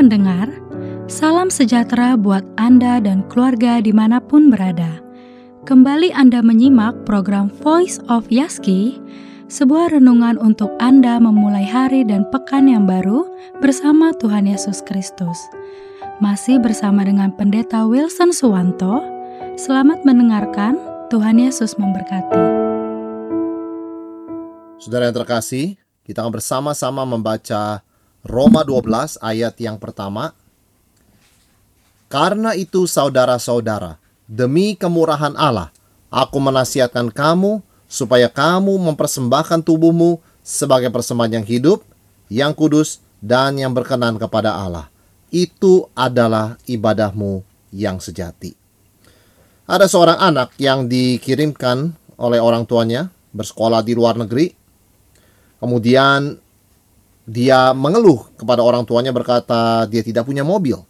pendengar, salam sejahtera buat Anda dan keluarga di mana pun berada. Kembali Anda menyimak program Voice of Yaski, sebuah renungan untuk Anda memulai hari dan pekan yang baru bersama Tuhan Yesus Kristus. Masih bersama dengan Pendeta Wilson Suwanto, selamat mendengarkan, Tuhan Yesus memberkati. Saudara yang terkasih, kita akan bersama-sama membaca Roma 12 ayat yang pertama. Karena itu saudara-saudara, demi kemurahan Allah, aku menasihatkan kamu supaya kamu mempersembahkan tubuhmu sebagai persembahan yang hidup, yang kudus, dan yang berkenan kepada Allah. Itu adalah ibadahmu yang sejati. Ada seorang anak yang dikirimkan oleh orang tuanya bersekolah di luar negeri. Kemudian dia mengeluh kepada orang tuanya berkata dia tidak punya mobil.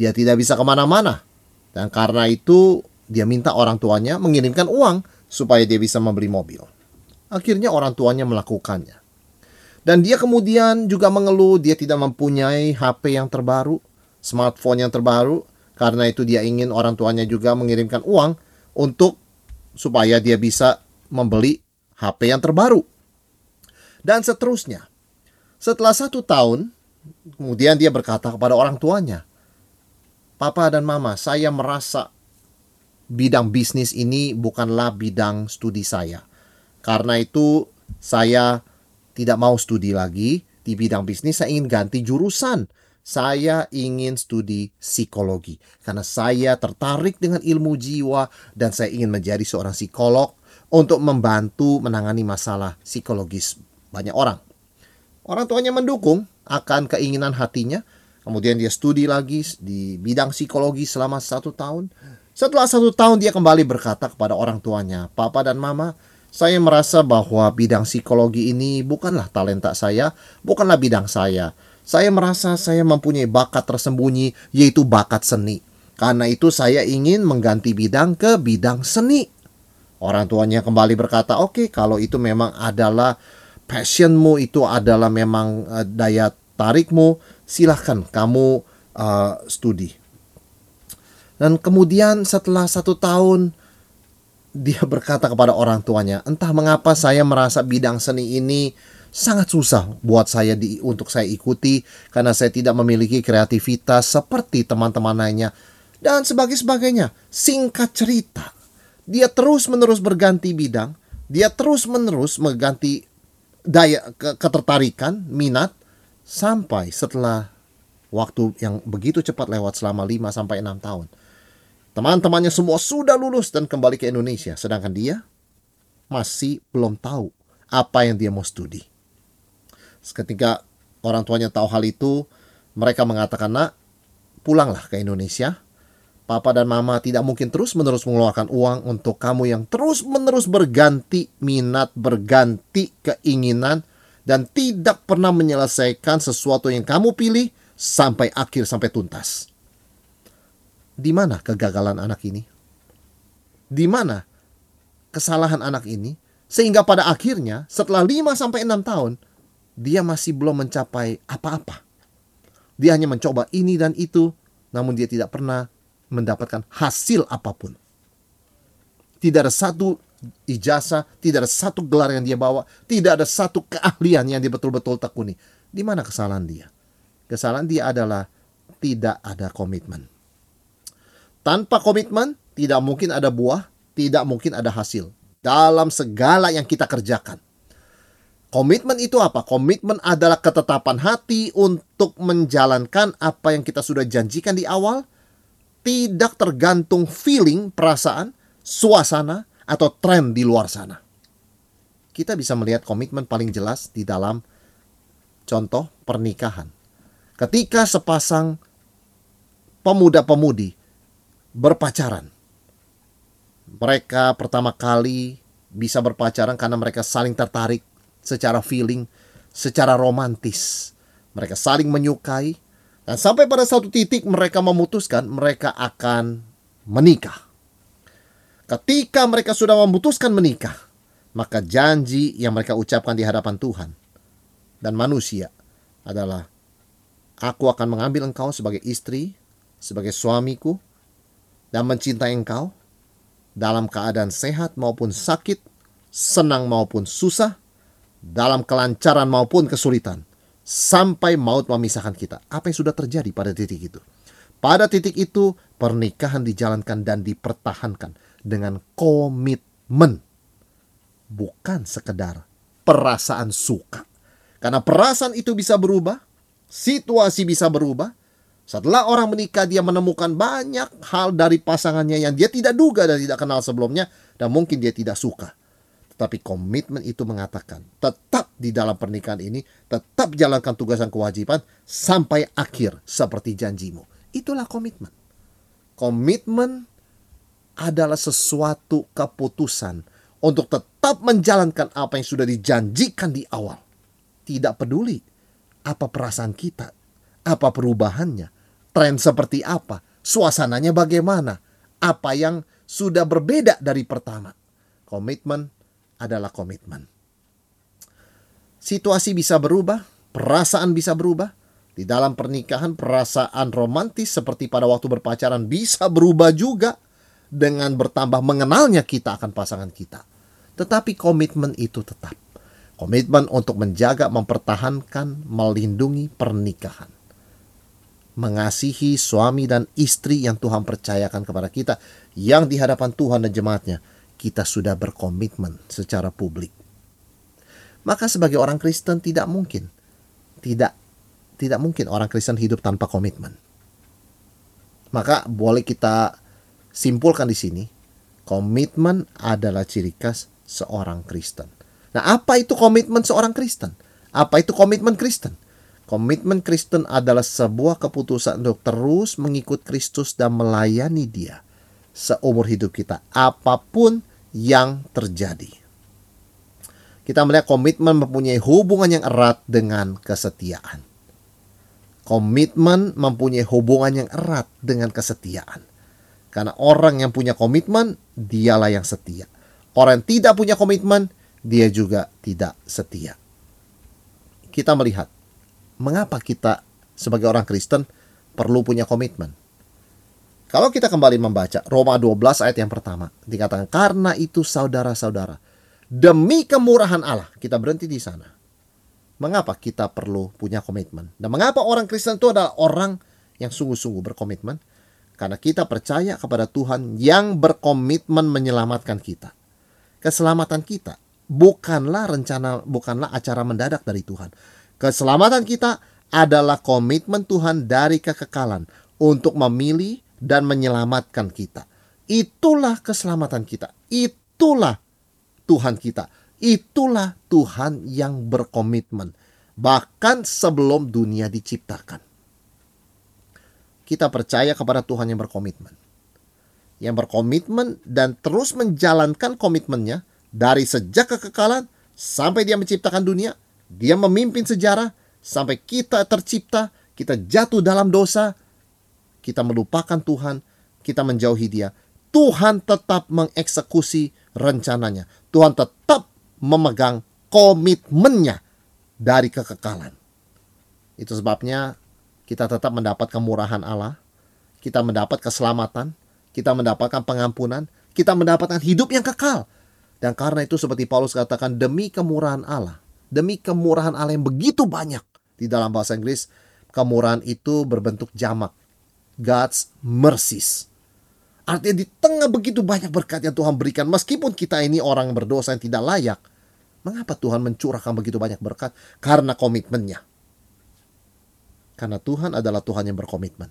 Dia tidak bisa ke mana-mana. Dan karena itu dia minta orang tuanya mengirimkan uang supaya dia bisa membeli mobil. Akhirnya orang tuanya melakukannya. Dan dia kemudian juga mengeluh dia tidak mempunyai HP yang terbaru, smartphone yang terbaru. Karena itu dia ingin orang tuanya juga mengirimkan uang untuk supaya dia bisa membeli HP yang terbaru. Dan seterusnya. Setelah satu tahun, kemudian dia berkata kepada orang tuanya, Papa dan Mama, saya merasa bidang bisnis ini bukanlah bidang studi saya. Karena itu saya tidak mau studi lagi di bidang bisnis, saya ingin ganti jurusan. Saya ingin studi psikologi karena saya tertarik dengan ilmu jiwa dan saya ingin menjadi seorang psikolog untuk membantu menangani masalah psikologis banyak orang. Orang tuanya mendukung akan keinginan hatinya. Kemudian dia studi lagi di bidang psikologi selama satu tahun. Setelah satu tahun dia kembali berkata kepada orang tuanya, Papa dan Mama, saya merasa bahwa bidang psikologi ini bukanlah talenta saya, bukanlah bidang saya. Saya merasa saya mempunyai bakat tersembunyi, yaitu bakat seni. Karena itu saya ingin mengganti bidang ke bidang seni. Orang tuanya kembali berkata, oke okay, kalau itu memang adalah passionmu itu adalah memang uh, daya tarikmu, silahkan kamu uh, studi. Dan kemudian setelah satu tahun dia berkata kepada orang tuanya, entah mengapa saya merasa bidang seni ini sangat susah buat saya di, untuk saya ikuti karena saya tidak memiliki kreativitas seperti teman-teman lainnya dan sebagai sebagainya. Singkat cerita, dia terus menerus berganti bidang, dia terus menerus mengganti daya ke, ketertarikan, minat sampai setelah waktu yang begitu cepat lewat selama 5 sampai 6 tahun. Teman-temannya semua sudah lulus dan kembali ke Indonesia, sedangkan dia masih belum tahu apa yang dia mau studi. Ketika orang tuanya tahu hal itu, mereka mengatakan, "Nak, pulanglah ke Indonesia Papa dan Mama tidak mungkin terus-menerus mengeluarkan uang untuk kamu yang terus-menerus berganti minat, berganti keinginan, dan tidak pernah menyelesaikan sesuatu yang kamu pilih sampai akhir, sampai tuntas. Di mana kegagalan anak ini? Di mana kesalahan anak ini? Sehingga pada akhirnya setelah 5 sampai 6 tahun, dia masih belum mencapai apa-apa. Dia hanya mencoba ini dan itu, namun dia tidak pernah mendapatkan hasil apa pun. Tidak ada satu ijazah, tidak ada satu gelar yang dia bawa, tidak ada satu keahlian yang dia betul-betul tekuni. Di mana kesalahan dia? Kesalahan dia adalah tidak ada komitmen. Tanpa komitmen, tidak mungkin ada buah, tidak mungkin ada hasil. Dalam segala yang kita kerjakan. Komitmen itu apa? Komitmen adalah ketetapan hati untuk menjalankan apa yang kita sudah janjikan di awal tidak tergantung feeling, perasaan, suasana, atau tren di luar sana. Kita bisa melihat komitmen paling jelas di dalam contoh pernikahan. Ketika sepasang pemuda-pemudi berpacaran, mereka pertama kali bisa berpacaran karena mereka saling tertarik secara feeling, secara romantis. Mereka saling menyukai, dan sampai pada satu titik mereka memutuskan mereka akan menikah. Ketika mereka sudah memutuskan menikah, maka janji yang mereka ucapkan di hadapan Tuhan dan manusia adalah Aku akan mengambil engkau sebagai istri, sebagai suamiku, dan mencintai engkau dalam keadaan sehat maupun sakit, senang maupun susah, dalam kelancaran maupun kesulitan, sampai maut memisahkan kita. Apa yang sudah terjadi pada titik itu? Pada titik itu, pernikahan dijalankan dan dipertahankan dengan komitmen, bukan sekedar perasaan suka. Karena perasaan itu bisa berubah, situasi bisa berubah. Setelah orang menikah, dia menemukan banyak hal dari pasangannya yang dia tidak duga dan tidak kenal sebelumnya, dan mungkin dia tidak suka. Tetapi komitmen itu mengatakan, tetap di dalam pernikahan ini, tetap jalankan tugas dan kewajiban sampai akhir seperti janjimu. Itulah komitmen. Komitmen adalah sesuatu keputusan untuk tetap menjalankan apa yang sudah dijanjikan di awal. Tidak peduli apa perasaan kita, apa perubahannya, tren seperti apa, suasananya bagaimana, apa yang sudah berbeda dari pertama. Komitmen adalah komitmen. Situasi bisa berubah, perasaan bisa berubah. Di dalam pernikahan, perasaan romantis seperti pada waktu berpacaran bisa berubah juga dengan bertambah mengenalnya kita akan pasangan kita. Tetapi komitmen itu tetap. Komitmen untuk menjaga, mempertahankan, melindungi pernikahan. Mengasihi suami dan istri yang Tuhan percayakan kepada kita. Yang di hadapan Tuhan dan jemaatnya. Kita sudah berkomitmen secara publik. Maka sebagai orang Kristen tidak mungkin. Tidak tidak mungkin orang Kristen hidup tanpa komitmen. Maka boleh kita simpulkan di sini, komitmen adalah ciri khas seorang Kristen. Nah, apa itu komitmen seorang Kristen? Apa itu komitmen Kristen? Komitmen Kristen adalah sebuah keputusan untuk terus mengikut Kristus dan melayani Dia seumur hidup kita, apa pun yang terjadi. Kita melihat komitmen mempunyai hubungan yang erat dengan kesetiaan. Komitmen mempunyai hubungan yang erat dengan kesetiaan. Karena orang yang punya komitmen, dialah yang setia. Orang yang tidak punya komitmen, dia juga tidak setia. Kita melihat mengapa kita sebagai orang Kristen perlu punya komitmen. Kalau kita kembali membaca Roma 12 ayat yang pertama, dikatakan karena itu saudara-saudara, demi kemurahan Allah, kita berhenti di sana. Mengapa kita perlu punya komitmen? Dan mengapa orang Kristen itu adalah orang yang sungguh-sungguh berkomitmen? Karena kita percaya kepada Tuhan yang berkomitmen menyelamatkan kita keselamatan kita bukanlah rencana, bukanlah acara mendadak dari Tuhan. Keselamatan kita adalah komitmen Tuhan dari kekekalan untuk memilih dan menyelamatkan kita. Itulah keselamatan kita. Itulah Tuhan kita. Itulah Tuhan yang berkomitmen. Bahkan sebelum dunia diciptakan. Kita percaya kepada Tuhan yang berkomitmen yang berkomitmen dan terus menjalankan komitmennya dari sejak kekekalan sampai dia menciptakan dunia, dia memimpin sejarah sampai kita tercipta, kita jatuh dalam dosa, kita melupakan Tuhan, kita menjauhi Dia. Tuhan tetap mengeksekusi rencananya. Tuhan tetap memegang komitmennya dari kekekalan. Itu sebabnya kita tetap mendapat kemurahan Allah, kita mendapat keselamatan, kita mendapatkan pengampunan, kita mendapatkan hidup yang kekal. Dan karena itu seperti Paulus katakan demi kemurahan Allah, demi kemurahan Allah yang begitu banyak di dalam bahasa Inggris, kemurahan itu berbentuk jamak. God's mercies. Artinya di tengah begitu banyak berkat yang Tuhan berikan, meskipun kita ini orang berdosa yang tidak layak, mengapa Tuhan mencurahkan begitu banyak berkat? Karena komitmennya. Karena Tuhan adalah Tuhan yang berkomitmen.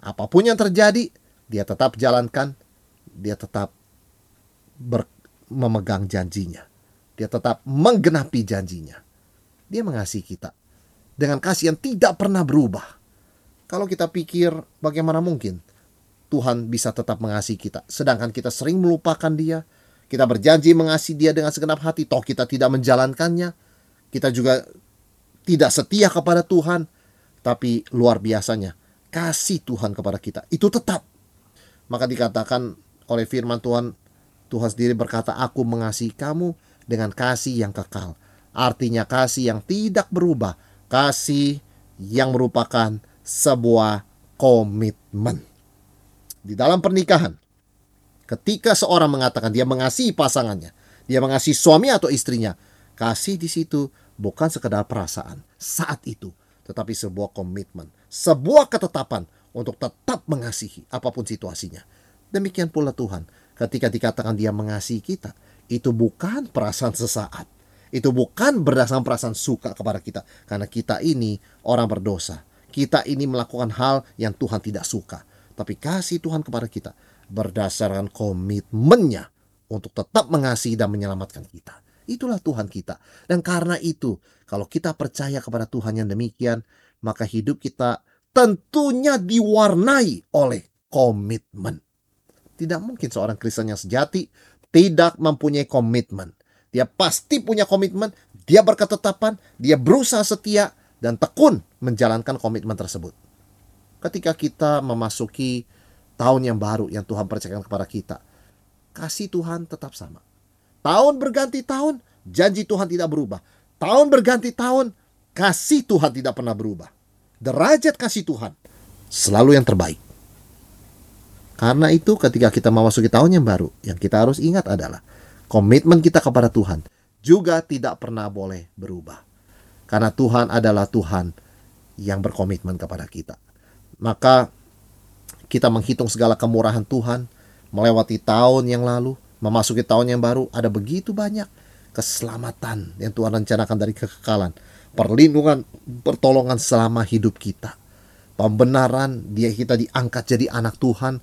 Apa pun yang terjadi, dia tetap jalankan, dia tetap ber, memegang janjinya. Dia tetap menggenapi janjinya. Dia mengasihi kita dengan kasih yang tidak pernah berubah. Kalau kita pikir bagaimana mungkin Tuhan bisa tetap mengasihi kita, sedangkan kita sering melupakan Dia, kita berjanji mengasihi Dia dengan segenap hati, toh kita tidak menjalankannya, kita juga tidak setia kepada Tuhan, tapi luar biasanya kasih Tuhan kepada kita itu tetap maka dikatakan oleh firman Tuhan, Tuhan sendiri berkata, aku mengasihi kamu dengan kasih yang kekal. Artinya kasih yang tidak berubah, kasih yang merupakan sebuah komitmen. Di dalam pernikahan, ketika seorang mengatakan dia mengasihi pasangannya, dia mengasihi suami atau istrinya, kasih di situ bukan sekedar perasaan saat itu, tetapi sebuah komitmen, sebuah ketetapan untuk tetap mengasihi apa pun situasinya. Demikian pula Tuhan, ketika dikatakan dia mengasihi kita, itu bukan perasaan sesaat. Itu bukan berdasarkan perasaan suka kepada kita. Karena kita ini orang berdosa. Kita ini melakukan hal yang Tuhan tidak suka. Tapi kasih Tuhan kepada kita berdasarkan komitmennya untuk tetap mengasihi dan menyelamatkan kita. Itulah Tuhan kita. Dan karena itu, kalau kita percaya kepada Tuhan yang demikian, maka hidup kita tentunya diwarnai oleh komitmen. Tidak mungkin seorang Kristen yang sejati tidak mempunyai komitmen. Dia pasti punya komitmen, dia berketetapan, dia berusaha setia dan tekun menjalankan komitmen tersebut. Ketika kita memasuki tahun yang baru yang Tuhan percayakan kepada kita, kasih Tuhan tetap sama. Tahun berganti tahun, janji Tuhan tidak berubah. Tahun berganti tahun, kasih Tuhan tidak pernah berubah. Derajat kasih Tuhan selalu yang terbaik. Karena itu ketika kita memasuki tahun yang baru, yang kita harus ingat adalah komitmen kita kepada Tuhan juga tidak pernah boleh berubah. Karena Tuhan adalah Tuhan yang berkomitmen kepada kita. Maka kita menghitung segala kemurahan Tuhan, melewati tahun yang lalu, memasuki tahun yang baru, ada begitu banyak keselamatan yang Tuhan rencanakan dari kekekalan, perlindungan, pertolongan selama hidup kita. Pembenaran, dia kita diangkat jadi anak Tuhan,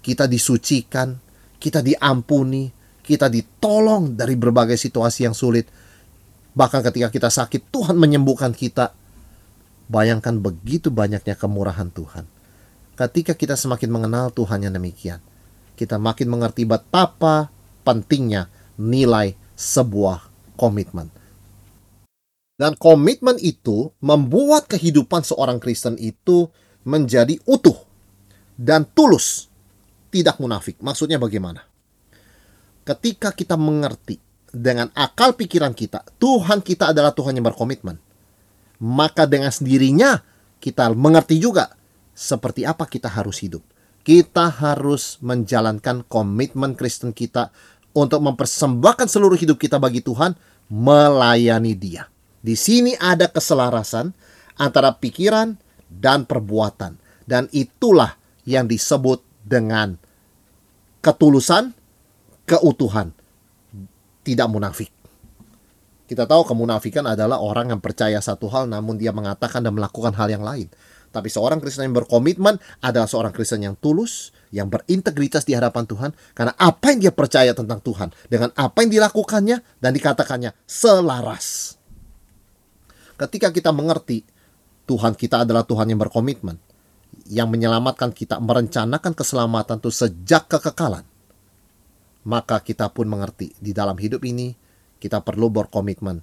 kita disucikan, kita diampuni, kita ditolong dari berbagai situasi yang sulit. Bahkan ketika kita sakit, Tuhan menyembuhkan kita. Bayangkan begitu banyaknya kemurahan Tuhan. Ketika kita semakin mengenal Tuhan yang demikian, kita makin mengerti betapa pentingnya nilai sebuah komitmen. Dan komitmen itu membuat kehidupan seorang Kristen itu menjadi utuh dan tulus tidak munafik. Maksudnya bagaimana? Ketika kita mengerti dengan akal pikiran kita, Tuhan kita adalah Tuhan yang berkomitmen. Maka dengan sendirinya kita mengerti juga seperti apa kita harus hidup. Kita harus menjalankan komitmen Kristen kita untuk mempersembahkan seluruh hidup kita bagi Tuhan, melayani Dia. Di sini ada keselarasan antara pikiran dan perbuatan, dan itulah yang disebut dengan ketulusan, keutuhan, tidak munafik. Kita tahu kemunafikan adalah orang yang percaya satu hal namun dia mengatakan dan melakukan hal yang lain. Tapi seorang Kristen yang berkomitmen adalah seorang Kristen yang tulus, yang berintegritas di hadapan Tuhan karena apa yang dia percaya tentang Tuhan dengan apa yang dilakukannya dan dikatakannya selaras. Ketika kita mengerti Tuhan kita adalah Tuhan yang berkomitmen, yang menyelamatkan kita merencanakan keselamatan itu sejak kekekalan, maka kita pun mengerti di dalam hidup ini kita perlu berkomitmen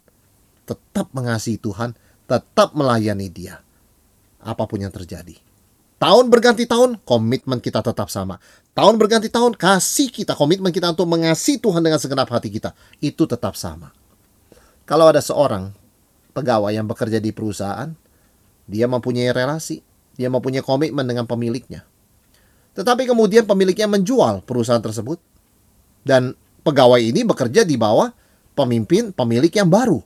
tetap mengasihi Tuhan, tetap melayani Dia. Apa pun yang terjadi. Tahun berganti tahun, komitmen kita tetap sama. Tahun berganti tahun, kasih kita, komitmen kita untuk mengasihi Tuhan dengan segenap hati kita. Itu tetap sama. Kalau ada seorang pegawai yang bekerja di perusahaan, dia mempunyai relasi, dia mempunyai komitmen dengan pemiliknya. Tetapi kemudian pemiliknya menjual perusahaan tersebut. Dan pegawai ini bekerja di bawah pemimpin pemilik yang baru.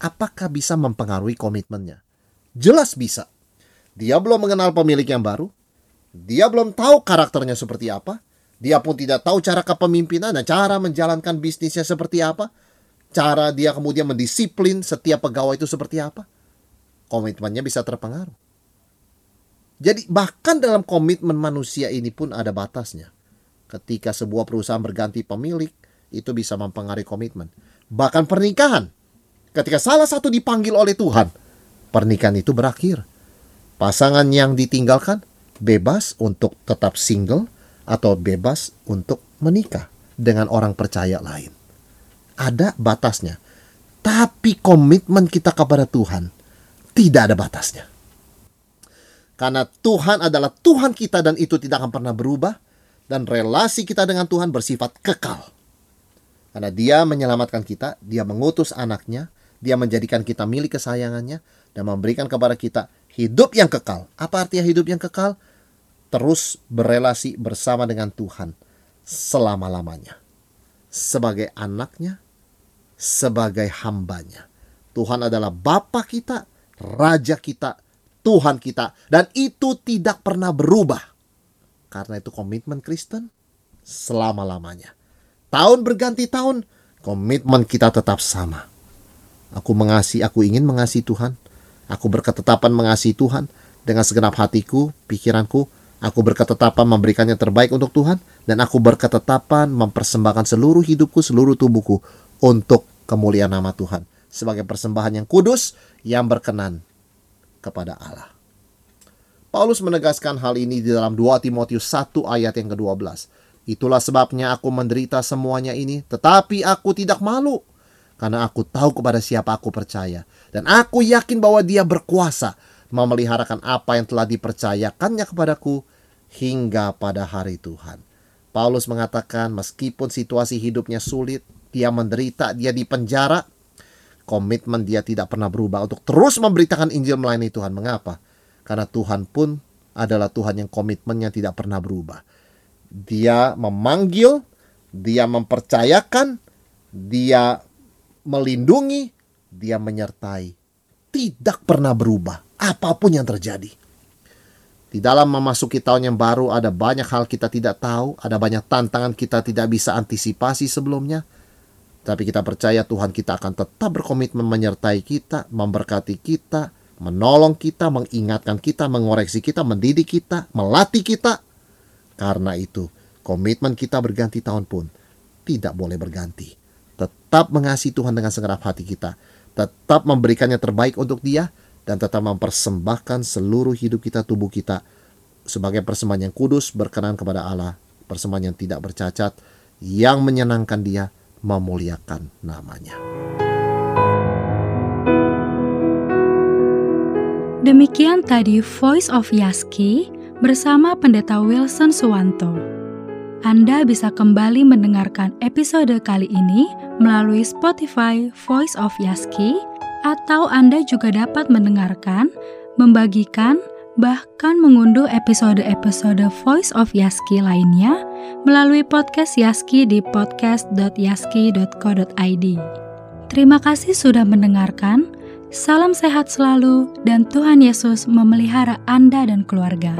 Apakah bisa mempengaruhi komitmennya? Jelas bisa. Dia belum mengenal pemilik yang baru. Dia belum tahu karakternya seperti apa. Dia pun tidak tahu cara kepemimpinan dan cara menjalankan bisnisnya seperti apa. Cara dia kemudian mendisiplin setiap pegawai itu seperti apa. Komitmennya bisa terpengaruh. Jadi bahkan dalam komitmen manusia ini pun ada batasnya. Ketika sebuah perusahaan berganti pemilik, itu bisa mempengaruhi komitmen. Bahkan pernikahan. Ketika salah satu dipanggil oleh Tuhan, pernikahan itu berakhir. Pasangan yang ditinggalkan bebas untuk tetap single atau bebas untuk menikah dengan orang percaya lain. Ada batasnya. Tapi komitmen kita kepada Tuhan tidak ada batasnya. Karena Tuhan adalah Tuhan kita dan itu tidak akan pernah berubah. Dan relasi kita dengan Tuhan bersifat kekal. Karena dia menyelamatkan kita, dia mengutus anaknya, Dia menjadikan kita milik kesayangannya dan memberikan kepada kita hidup yang kekal. Apa artinya hidup yang kekal? Terus berelasi bersama dengan Tuhan selama-lamanya. Sebagai anaknya, sebagai hambanya. Tuhan adalah Bapa kita, Raja kita, Tuhan kita. Dan itu tidak pernah berubah. Karena itu komitmen Kristen selama-lamanya. Tahun berganti tahun, komitmen kita tetap sama Aku mengasihi, aku ingin mengasihi Tuhan. Aku berketetapan mengasihi Tuhan dengan segenap hatiku, pikiranku. Aku berketetapan memberikannya terbaik untuk Tuhan dan aku berketetapan mempersembahkan seluruh hidupku, seluruh tubuhku untuk kemuliaan nama Tuhan sebagai persembahan yang kudus yang berkenan kepada Allah. Paulus menegaskan hal ini di dalam 2 Timotius 1 ayat yang ke-12. Itulah sebabnya aku menderita semuanya ini, tetapi aku tidak malu karena aku tahu kepada siapa aku percaya. Dan aku yakin bahwa dia berkuasa memeliharakan apa yang telah dipercayakannya kepadaku hingga pada hari Tuhan. Paulus mengatakan meskipun situasi hidupnya sulit, dia menderita, dia di penjara, komitmen dia tidak pernah berubah untuk terus memberitakan Injil melayani Tuhan. Mengapa? Karena Tuhan pun adalah Tuhan yang komitmennya tidak pernah berubah. Dia memanggil, dia mempercayakan, dia melindungi, dia menyertai. Tidak pernah berubah apa pun yang terjadi. Di dalam memasuki tahun yang baru ada banyak hal kita tidak tahu, ada banyak tantangan kita tidak bisa antisipasi sebelumnya. Tapi kita percaya Tuhan kita akan tetap berkomitmen menyertai kita, memberkati kita, menolong kita, mengingatkan kita, mengoreksi kita, mendidik kita, melatih kita. Karena itu, komitmen kita berganti tahun pun tidak boleh berganti tetap mengasihi Tuhan dengan segenap hati kita, tetap memberikannya terbaik untuk Dia, dan tetap mempersembahkan seluruh hidup kita, tubuh kita sebagai persembahan yang kudus, berkenan kepada Allah, persembahan yang tidak bercacat, yang menyenangkan Dia, memuliakan namanya. Demikian tadi Voice of Yaski bersama Pendeta Wilson Suwanto. Anda bisa kembali mendengarkan episode kali ini melalui Spotify Voice of Yaski, atau Anda juga dapat mendengarkan, membagikan, bahkan mengunduh episode-episode Voice of Yaski lainnya melalui podcast Yaski di podcast.yaski.co.id. Terima kasih sudah mendengarkan. Salam sehat selalu, dan Tuhan Yesus memelihara Anda dan keluarga.